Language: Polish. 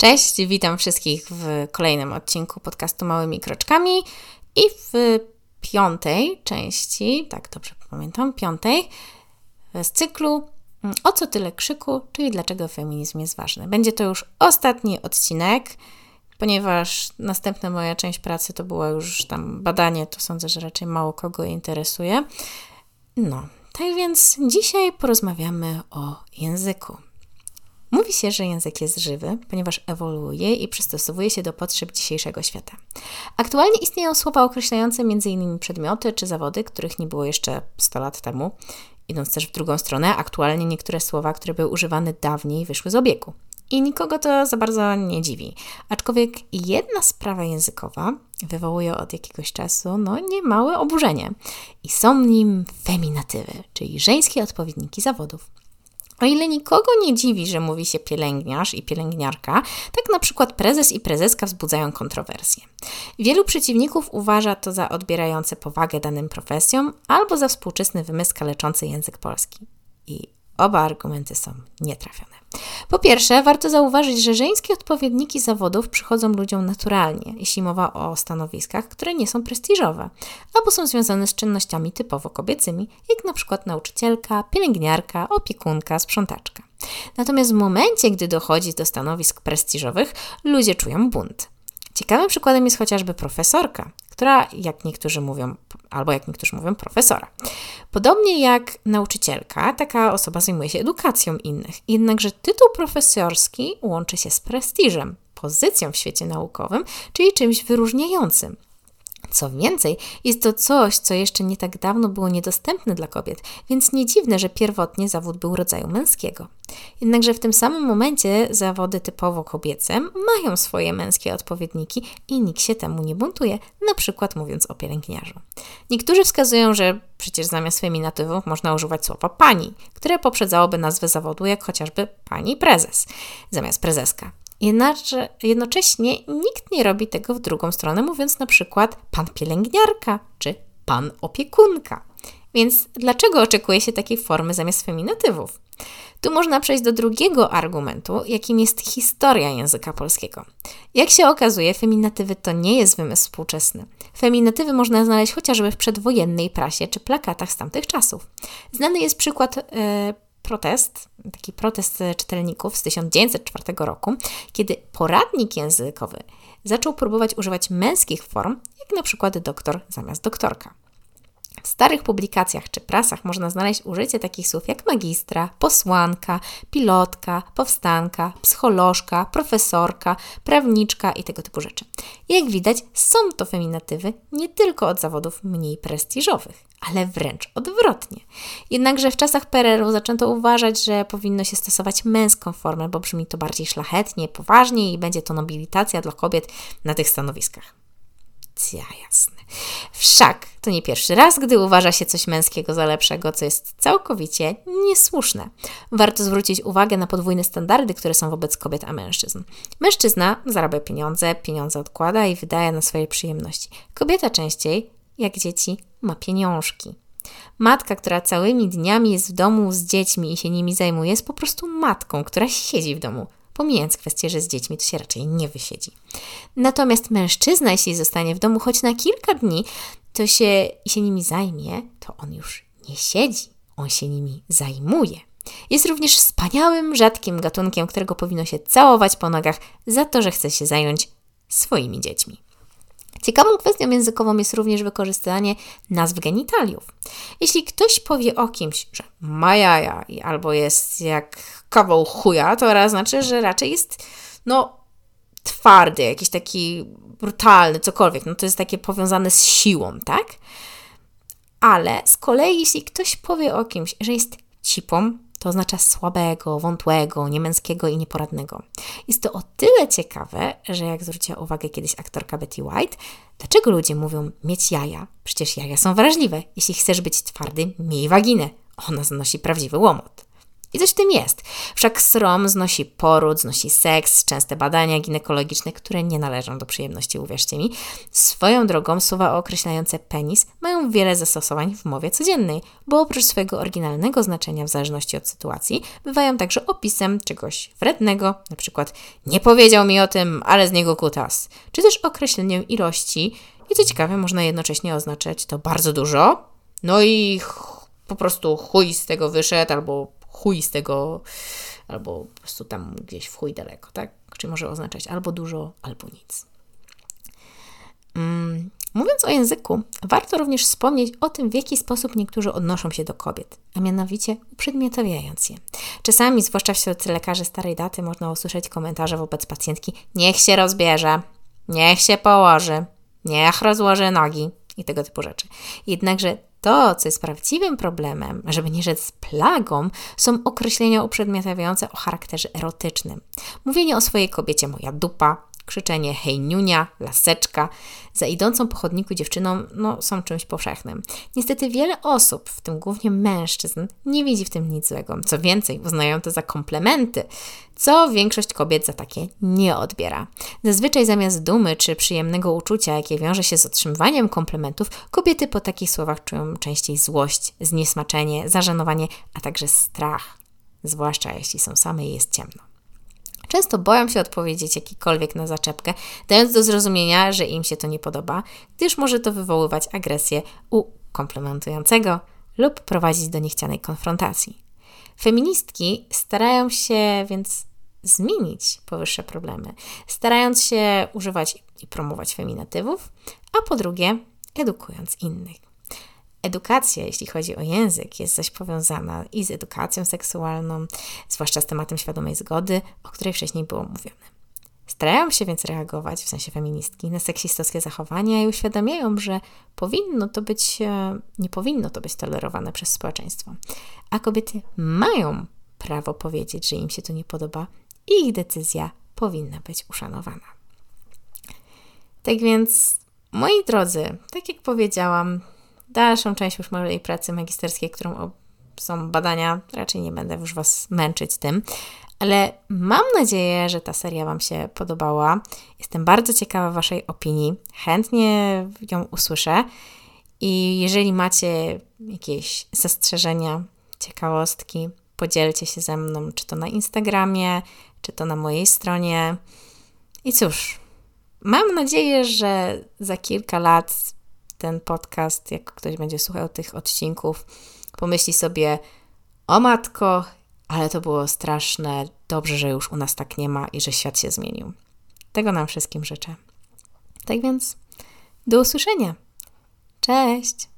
Cześć, witam wszystkich w kolejnym odcinku podcastu Małymi Kroczkami i w piątej części, tak dobrze pamiętam, piątej z cyklu mm, O co tyle krzyku, czyli dlaczego feminizm jest ważny. Będzie to już ostatni odcinek, ponieważ następna moja część pracy to było już tam badanie, to sądzę, że raczej mało kogo interesuje. No, tak więc dzisiaj porozmawiamy o języku. Mówi się, że język jest żywy, ponieważ ewoluuje i przystosowuje się do potrzeb dzisiejszego świata. Aktualnie istnieją słowa określające m.in. przedmioty czy zawody, których nie było jeszcze 100 lat temu. Idąc też w drugą stronę, aktualnie niektóre słowa, które były używane dawniej, wyszły z obiegu. I nikogo to za bardzo nie dziwi. Aczkolwiek jedna sprawa językowa wywołuje od jakiegoś czasu no, niemałe oburzenie. I są nim feminatywy, czyli żeńskie odpowiedniki zawodów. O ile nikogo nie dziwi, że mówi się pielęgniarz i pielęgniarka, tak na przykład prezes i prezeska wzbudzają kontrowersje. Wielu przeciwników uważa to za odbierające powagę danym profesjom albo za współczesny wymysł kaleczący język polski. I oba argumenty są nietrafione. Po pierwsze, warto zauważyć, że żeńskie odpowiedniki zawodów przychodzą ludziom naturalnie, jeśli mowa o stanowiskach, które nie są prestiżowe, albo są związane z czynnościami typowo kobiecymi, jak na przykład nauczycielka, pielęgniarka, opiekunka, sprzątaczka. Natomiast w momencie, gdy dochodzi do stanowisk prestiżowych, ludzie czują bunt. Ciekawym przykładem jest chociażby profesorka, która, jak niektórzy mówią, albo jak niektórzy mówią, profesora. Podobnie jak nauczycielka, taka osoba zajmuje się edukacją innych. Jednakże tytuł profesorski łączy się z prestiżem, pozycją w świecie naukowym, czyli czymś wyróżniającym. Co więcej, jest to coś, co jeszcze nie tak dawno było niedostępne dla kobiet, więc nie dziwne, że pierwotnie zawód był rodzaju męskiego. Jednakże w tym samym momencie zawody typowo kobiece mają swoje męskie odpowiedniki i nikt się temu nie buntuje, na przykład mówiąc o pielęgniarzu. Niektórzy wskazują, że przecież zamiast feminatywów można używać słowa pani, które poprzedzałoby nazwę zawodu, jak chociażby pani prezes, zamiast prezeska. Jednakże, jednocześnie nikt nie robi tego w drugą stronę, mówiąc na przykład pan pielęgniarka czy pan opiekunka. Więc dlaczego oczekuje się takiej formy zamiast feminatywów? Tu można przejść do drugiego argumentu, jakim jest historia języka polskiego. Jak się okazuje, feminatywy to nie jest wymysł współczesny. Feminatywy można znaleźć chociażby w przedwojennej prasie czy plakatach z tamtych czasów. Znany jest przykład yy, protest, taki protest czytelników z 1904 roku, kiedy poradnik językowy zaczął próbować używać męskich form, jak na przykład doktor zamiast doktorka. W starych publikacjach czy prasach można znaleźć użycie takich słów jak magistra, posłanka, pilotka, powstanka, psycholożka, profesorka, prawniczka i tego typu rzeczy. Jak widać, są to feminatywy nie tylko od zawodów mniej prestiżowych, ale wręcz odwrotnie. Jednakże w czasach PRL-u zaczęto uważać, że powinno się stosować męską formę, bo brzmi to bardziej szlachetnie, poważnie i będzie to nobilitacja dla kobiet na tych stanowiskach. Ja jasne. Wszak to nie pierwszy raz, gdy uważa się coś męskiego za lepszego, co jest całkowicie niesłuszne. Warto zwrócić uwagę na podwójne standardy, które są wobec kobiet a mężczyzn. Mężczyzna zarabia pieniądze, pieniądze odkłada i wydaje na swoje przyjemności. Kobieta częściej, jak dzieci, ma pieniążki. Matka, która całymi dniami jest w domu z dziećmi i się nimi zajmuje, jest po prostu matką, która siedzi w domu pomijając kwestię, że z dziećmi to się raczej nie wysiedzi. Natomiast mężczyzna, jeśli zostanie w domu choć na kilka dni, to się się nimi zajmie, to on już nie siedzi, on się nimi zajmuje. Jest również wspaniałym, rzadkim gatunkiem, którego powinno się całować po nogach za to, że chce się zająć swoimi dziećmi. Ciekawą kwestią językową jest również wykorzystanie nazw genitaliów. Jeśli ktoś powie o kimś, że ma jaja albo jest jak kawał chuja, to raz znaczy, że raczej jest no twardy, jakiś taki brutalny, cokolwiek. No to jest takie powiązane z siłą, tak? Ale z kolei jeśli ktoś powie o kimś, że jest cipą, to oznacza słabego, wątłego, niemęskiego i nieporadnego. Jest to o tyle ciekawe, że jak zwróciła uwagę kiedyś aktorka Betty White, dlaczego ludzie mówią mieć jaja? Przecież jaja są wrażliwe. Jeśli chcesz być twardy, miej waginę. Ona zanosi prawdziwy łomot. I coś w tym jest. Wszak srom znosi poród, znosi seks, częste badania ginekologiczne, które nie należą do przyjemności, uwierzcie mi. Swoją drogą słowa określające penis mają wiele zastosowań w mowie codziennej, bo oprócz swojego oryginalnego znaczenia w zależności od sytuacji, bywają także opisem czegoś wrednego, na przykład nie powiedział mi o tym, ale z niego kutas, czy też określeniem ilości i co ciekawe, można jednocześnie oznaczać to bardzo dużo, no i po prostu chuj z tego wyszedł, albo chuj z tego, albo po prostu tam gdzieś w chuj daleko, tak? Czyli może oznaczać albo dużo, albo nic. Mm, mówiąc o języku, warto również wspomnieć o tym, w jaki sposób niektórzy odnoszą się do kobiet, a mianowicie uprzedmiotawiając je. Czasami, zwłaszcza wśród lekarzy starej daty, można usłyszeć komentarze wobec pacjentki: niech się rozbierze, niech się położy, niech rozłoży nogi i tego typu rzeczy. Jednakże to, co jest prawdziwym problemem, żeby nie rzec plagą, są określenia uprzedmiotawiające o charakterze erotycznym. Mówienie o swojej kobiecie moja dupa, krzyczenie hej niunia, laseczka, za idącą po chodniku dziewczyną no, są czymś powszechnym. Niestety wiele osób, w tym głównie mężczyzn, nie widzi w tym nic złego. Co więcej, uznają to za komplementy, co większość kobiet za takie nie odbiera. Zazwyczaj zamiast dumy czy przyjemnego uczucia, jakie wiąże się z otrzymywaniem komplementów, kobiety po takich słowach czują częściej złość, zniesmaczenie, zażenowanie, a także strach, zwłaszcza jeśli są same i jest ciemno. Często boją się odpowiedzieć jakikolwiek na zaczepkę, dając do zrozumienia, że im się to nie podoba, gdyż może to wywoływać agresję u komplementującego lub prowadzić do niechcianej konfrontacji. Feministki starają się więc zmienić powyższe problemy, starając się używać i promować feminatywów, a po drugie, edukując innych. Edukacja, jeśli chodzi o język, jest zaś powiązana i z edukacją seksualną, zwłaszcza z tematem świadomej zgody, o której wcześniej było mówione. Starają się więc reagować, w sensie feministki, na seksistowskie zachowania i uświadamiają, że powinno to być, e, nie powinno to być tolerowane przez społeczeństwo. A kobiety mają prawo powiedzieć, że im się to nie podoba i ich decyzja powinna być uszanowana. Tak więc, moi drodzy, tak jak powiedziałam, dalszą część już mojej pracy magisterskiej, którą są badania, raczej nie będę już Was męczyć tym, ale mam nadzieję, że ta seria Wam się podobała. Jestem bardzo ciekawa Waszej opinii. Chętnie ją usłyszę. I jeżeli macie jakieś zastrzeżenia, ciekawostki, podzielcie się ze mną, czy to na Instagramie, czy to na mojej stronie. I cóż, mam nadzieję, że za kilka lat ten podcast, jak ktoś będzie słuchał tych odcinków, pomyśli sobie: O matko, ale to było straszne, dobrze, że już u nas tak nie ma i że świat się zmienił. Tego nam wszystkim życzę. Tak więc, do usłyszenia. Cześć!